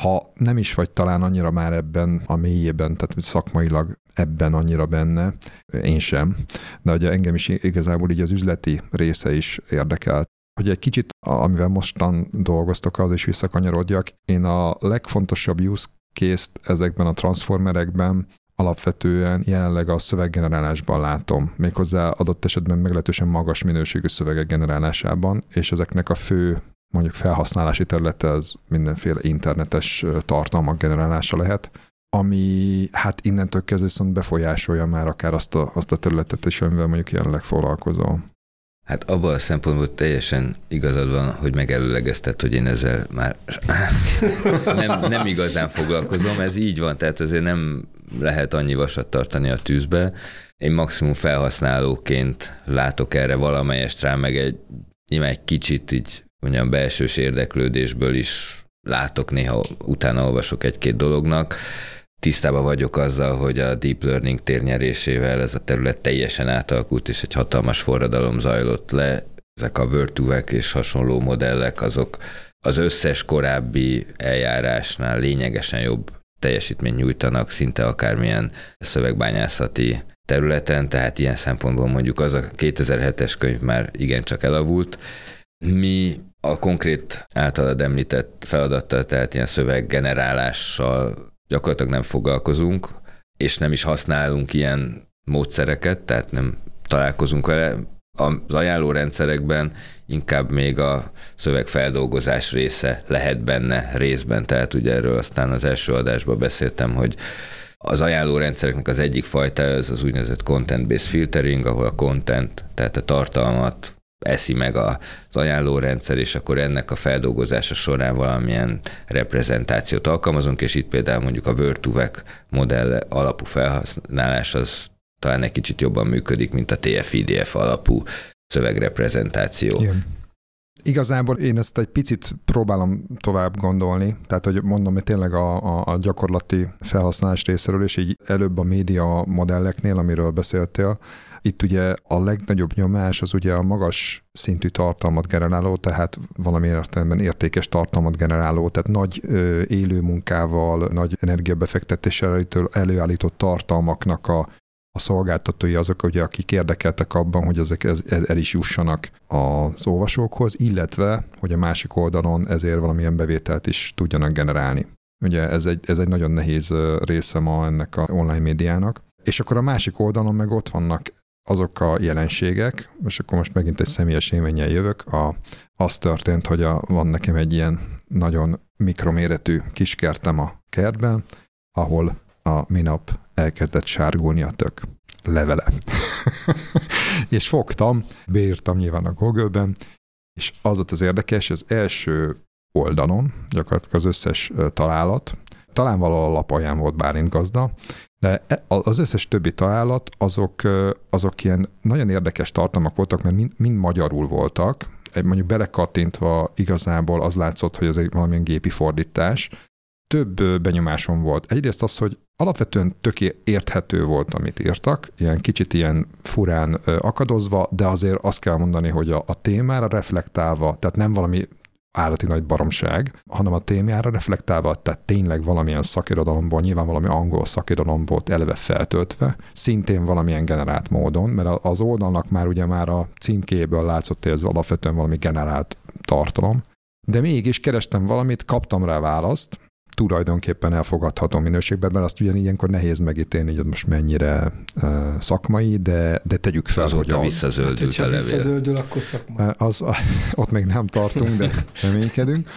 ha nem is vagy talán annyira már ebben a mélyében, tehát szakmailag ebben annyira benne, én sem, de ugye engem is igazából így az üzleti része is érdekel. Hogy egy kicsit, amivel mostan dolgoztok, az is visszakanyarodjak, én a legfontosabb use case ezekben a transformerekben alapvetően jelenleg a szöveggenerálásban látom, méghozzá adott esetben meglehetősen magas minőségű szövegek generálásában, és ezeknek a fő mondjuk felhasználási területe az mindenféle internetes tartalmak generálása lehet, ami hát innentől kezdve viszont befolyásolja már akár azt a, azt a területet is, amivel mondjuk jelenleg foglalkozol. Hát abban a szempontból teljesen igazad van, hogy megelőlegezted, hogy én ezzel már *laughs* nem, nem igazán foglalkozom, ez így van, tehát azért nem lehet annyi vasat tartani a tűzbe. Én maximum felhasználóként látok erre valamelyest rá, meg egy, nyilván egy kicsit így mondjam belsős érdeklődésből is látok, néha utána olvasok egy-két dolognak. Tisztában vagyok azzal, hogy a deep learning térnyerésével ez a terület teljesen átalakult, és egy hatalmas forradalom zajlott le. Ezek a virtuák és hasonló modellek, azok az összes korábbi eljárásnál lényegesen jobb teljesítményt nyújtanak szinte akármilyen szövegbányászati területen, tehát ilyen szempontból mondjuk az a 2007-es könyv már igencsak elavult. Mi a konkrét általad említett feladattal, tehát ilyen szöveggenerálással gyakorlatilag nem foglalkozunk, és nem is használunk ilyen módszereket, tehát nem találkozunk vele. Az ajánlórendszerekben inkább még a szövegfeldolgozás része lehet benne részben, tehát ugye erről aztán az első adásban beszéltem, hogy az ajánlórendszereknek az egyik fajta az az úgynevezett content-based filtering, ahol a content, tehát a tartalmat eszi meg az ajánlórendszer, és akkor ennek a feldolgozása során valamilyen reprezentációt alkalmazunk, és itt például mondjuk a Word2Vec modell alapú felhasználás az talán egy kicsit jobban működik, mint a TF-IDF alapú szövegreprezentáció. Igen. Igazából én ezt egy picit próbálom tovább gondolni, tehát hogy mondom, hogy tényleg a, a, a gyakorlati felhasználás részéről, és így előbb a média modelleknél, amiről beszéltél, itt ugye a legnagyobb nyomás az ugye a magas szintű tartalmat generáló, tehát valami értelemben értékes tartalmat generáló, tehát nagy ö, élő munkával, nagy energiabefektetéssel előállított tartalmaknak a a szolgáltatói azok, ugye, akik érdekeltek abban, hogy ezek el is jussanak az olvasókhoz, illetve, hogy a másik oldalon ezért valamilyen bevételt is tudjanak generálni. Ugye ez egy, ez egy nagyon nehéz része ma ennek a online médiának. És akkor a másik oldalon meg ott vannak azok a jelenségek, és akkor most megint egy személyes élménnyel jövök, a, az történt, hogy a, van nekem egy ilyen nagyon mikroméretű kiskertem a kertben, ahol a minap elkezdett sárgulni a tök levele. *laughs* és fogtam, beírtam nyilván a Google-ben, és az ott az érdekes, az első oldalon gyakorlatilag az összes találat, talán valahol a lapaján volt Bálint gazda, de e, az összes többi találat azok, azok ilyen nagyon érdekes tartalmak voltak, mert mind, mind magyarul voltak, mondjuk belekattintva igazából az látszott, hogy ez egy valamilyen gépi fordítás, több benyomásom volt. Egyrészt az, hogy alapvetően tök érthető volt, amit írtak, ilyen kicsit ilyen furán akadozva, de azért azt kell mondani, hogy a, a témára reflektálva, tehát nem valami állati nagy baromság, hanem a témára reflektálva, tehát tényleg valamilyen szakirodalomból, nyilván valami angol szakirodalom volt eleve feltöltve, szintén valamilyen generált módon, mert az oldalnak már ugye már a címkéből látszott, hogy ez alapvetően valami generált tartalom, de mégis kerestem valamit, kaptam rá választ, tulajdonképpen elfogadható minőségben, mert azt ugyan ilyenkor nehéz megítélni, hogy most mennyire uh, szakmai, de, de tegyük fel, Azóta hogy visszazöldült hát, a levél. visszazöldül, akkor szakmai. Az, *laughs* ott még nem tartunk, de reménykedünk.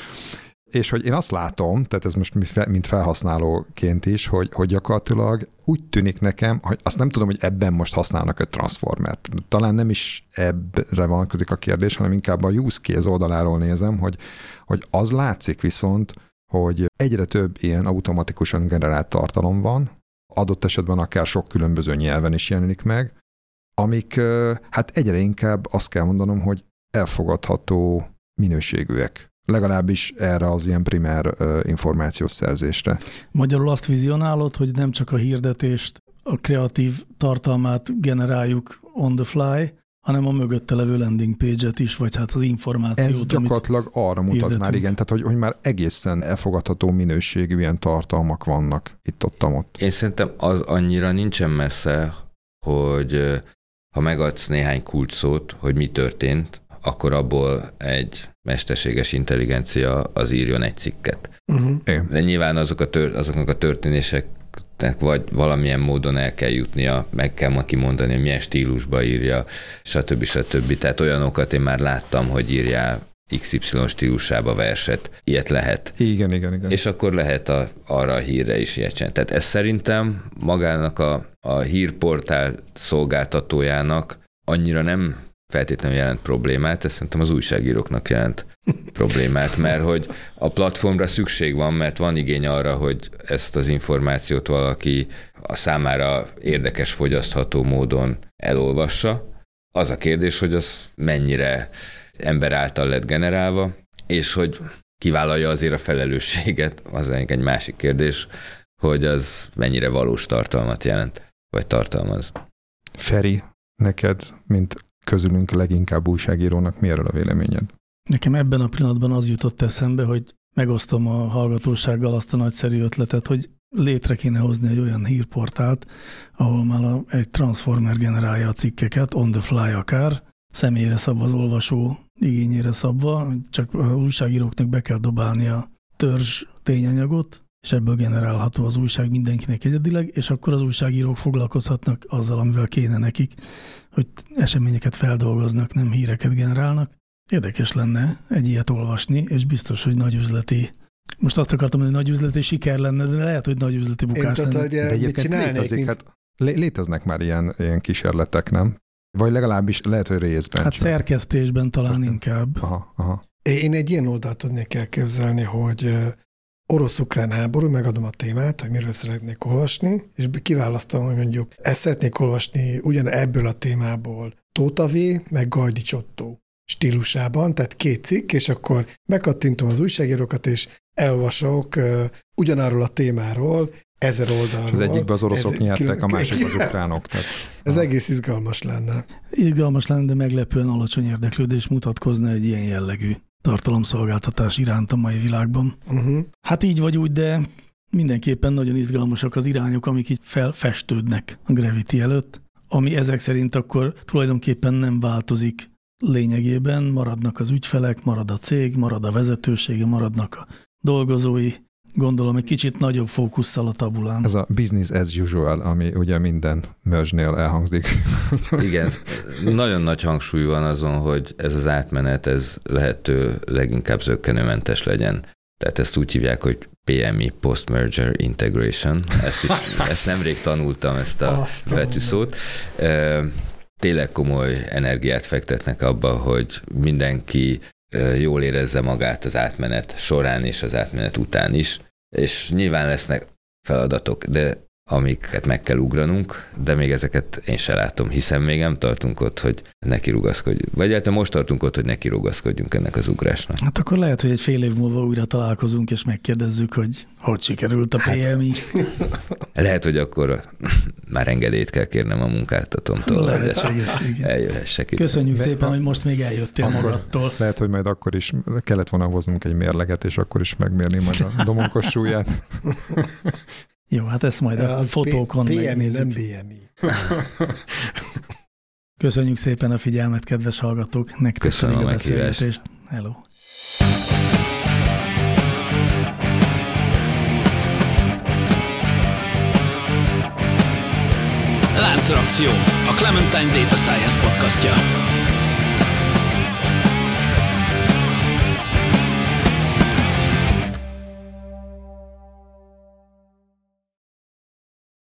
És hogy én azt látom, tehát ez most mint felhasználóként is, hogy, hogy gyakorlatilag úgy tűnik nekem, hogy azt nem tudom, hogy ebben most használnak egy transformert. Talán nem is ebbre vonatkozik a kérdés, hanem inkább a use case oldaláról nézem, hogy, hogy az látszik viszont, hogy egyre több ilyen automatikusan generált tartalom van, adott esetben akár sok különböző nyelven is jelenik meg, amik hát egyre inkább azt kell mondanom, hogy elfogadható minőségűek. Legalábbis erre az ilyen primer információs szerzésre. Magyarul azt vizionálod, hogy nem csak a hirdetést, a kreatív tartalmát generáljuk on the fly, hanem a mögötte levő landing page-et is, vagy hát az információt. Ez gyakorlatilag arra mutat hirdetünk. már, igen, tehát hogy, hogy már egészen elfogadható minőségű ilyen tartalmak vannak itt-ott. Ott. Én szerintem az annyira nincsen messze, hogy ha megadsz néhány kulcsszót, hogy mi történt, akkor abból egy mesterséges intelligencia az írjon egy cikket. Uh-huh. De nyilván azok a tör, azoknak a történések vagy valamilyen módon el kell jutnia, meg kell ma kimondani, hogy milyen stílusba írja, stb. stb. Tehát olyanokat én már láttam, hogy írjál XY stílusába verset. Ilyet lehet. Igen, igen, igen. És akkor lehet a, arra a hírre is ilyet csinálni. Tehát ez szerintem magának a, a hírportál szolgáltatójának annyira nem feltétlenül jelent problémát, ez szerintem az újságíróknak jelent problémát, mert hogy a platformra szükség van, mert van igény arra, hogy ezt az információt valaki a számára érdekes, fogyasztható módon elolvassa. Az a kérdés, hogy az mennyire ember által lett generálva, és hogy kivállalja azért a felelősséget, az egy másik kérdés, hogy az mennyire valós tartalmat jelent, vagy tartalmaz. Feri, neked, mint közülünk leginkább újságírónak mi erről a véleményed? Nekem ebben a pillanatban az jutott eszembe, hogy megosztom a hallgatósággal azt a nagyszerű ötletet, hogy létre kéne hozni egy olyan hírportált, ahol már egy transformer generálja a cikkeket, on the fly akár, személyre szabva az olvasó igényére szabva, csak a újságíróknak be kell dobálni a törzs tényanyagot, és ebből generálható az újság mindenkinek egyedileg, és akkor az újságírók foglalkozhatnak azzal, amivel kéne nekik, hogy eseményeket feldolgoznak, nem híreket generálnak. Érdekes lenne egy ilyet olvasni, és biztos, hogy nagy üzleti most azt akartam, hogy nagy üzleti siker lenne, de lehet, hogy nagy üzleti bukás Én lenne. de egyébként létezik, mint... hát léteznek már ilyen, ilyen kísérletek, nem? Vagy legalábbis lehet, hogy részben Hát csak. szerkesztésben talán Csak- inkább. Aha, aha. Én egy ilyen oldalt tudnék elképzelni, hogy ö, orosz-ukrán háború, megadom a témát, hogy miről szeretnék olvasni, és kiválasztom, hogy mondjuk ezt szeretnék olvasni ugyan ebből a témából Tóta V, meg Gajdi Csottó stílusában, tehát két cikk, és akkor megkattintom az újságírókat, és elolvasok ö, ugyanarról a témáról, ezer oldalról. És az egyikben az oroszok Ez- nyertek, a másikban az *laughs* ukránok. Tehát, Ez Ah. egész izgalmas lenne. Izgalmas lenne, de meglepően alacsony érdeklődés mutatkozna egy ilyen jellegű tartalomszolgáltatás iránt a mai világban. Uh-huh. Hát így vagy úgy, de mindenképpen nagyon izgalmasak az irányok, amik így felfestődnek a Gravity előtt, ami ezek szerint akkor tulajdonképpen nem változik lényegében, maradnak az ügyfelek, marad a cég, marad a vezetősége, maradnak a dolgozói, gondolom egy kicsit nagyobb fókusszal a tabulán. ez a business as usual, ami ugye minden merge-nél elhangzik. *laughs* Igen, nagyon nagy hangsúly van azon, hogy ez az átmenet, ez lehető leginkább zöggenőmentes legyen. Tehát ezt úgy hívják, hogy PMI, Post-Merger Integration. Ezt, is, *laughs* ezt nemrég tanultam, ezt a Azt a betűszót. Tényleg komoly energiát fektetnek abba, hogy mindenki jól érezze magát az átmenet során és az átmenet után is. És nyilván lesznek feladatok, de amiket meg kell ugranunk, de még ezeket én se látom, hiszen még nem tartunk ott, hogy neki rugaszkodjunk. Vagy hát most tartunk ott, hogy neki rugaszkodjunk ennek az ugrásnak. Hát akkor lehet, hogy egy fél év múlva újra találkozunk, és megkérdezzük, hogy hogy sikerült a PMI. Lehet, hogy akkor *laughs* már engedélyt kell kérnem a munkáltatómtól, hogy ezt eljöhessek ide. Köszönjük De- szépen, hogy most még eljöttél Akkor- magadtól. Lehet, hogy majd akkor is kellett volna hoznunk egy mérleget, és akkor is megmérni majd a domonkos súlyát. *laughs* Jó, hát ezt majd a Az fotókon P- PMI, megnézzük. nem BMI. *laughs* Köszönjük szépen a figyelmet, kedves hallgatók. Nektek Köszönöm pedig a a beszélgetést. Hello. Láncreakció, a Clementine Data Science podcastja.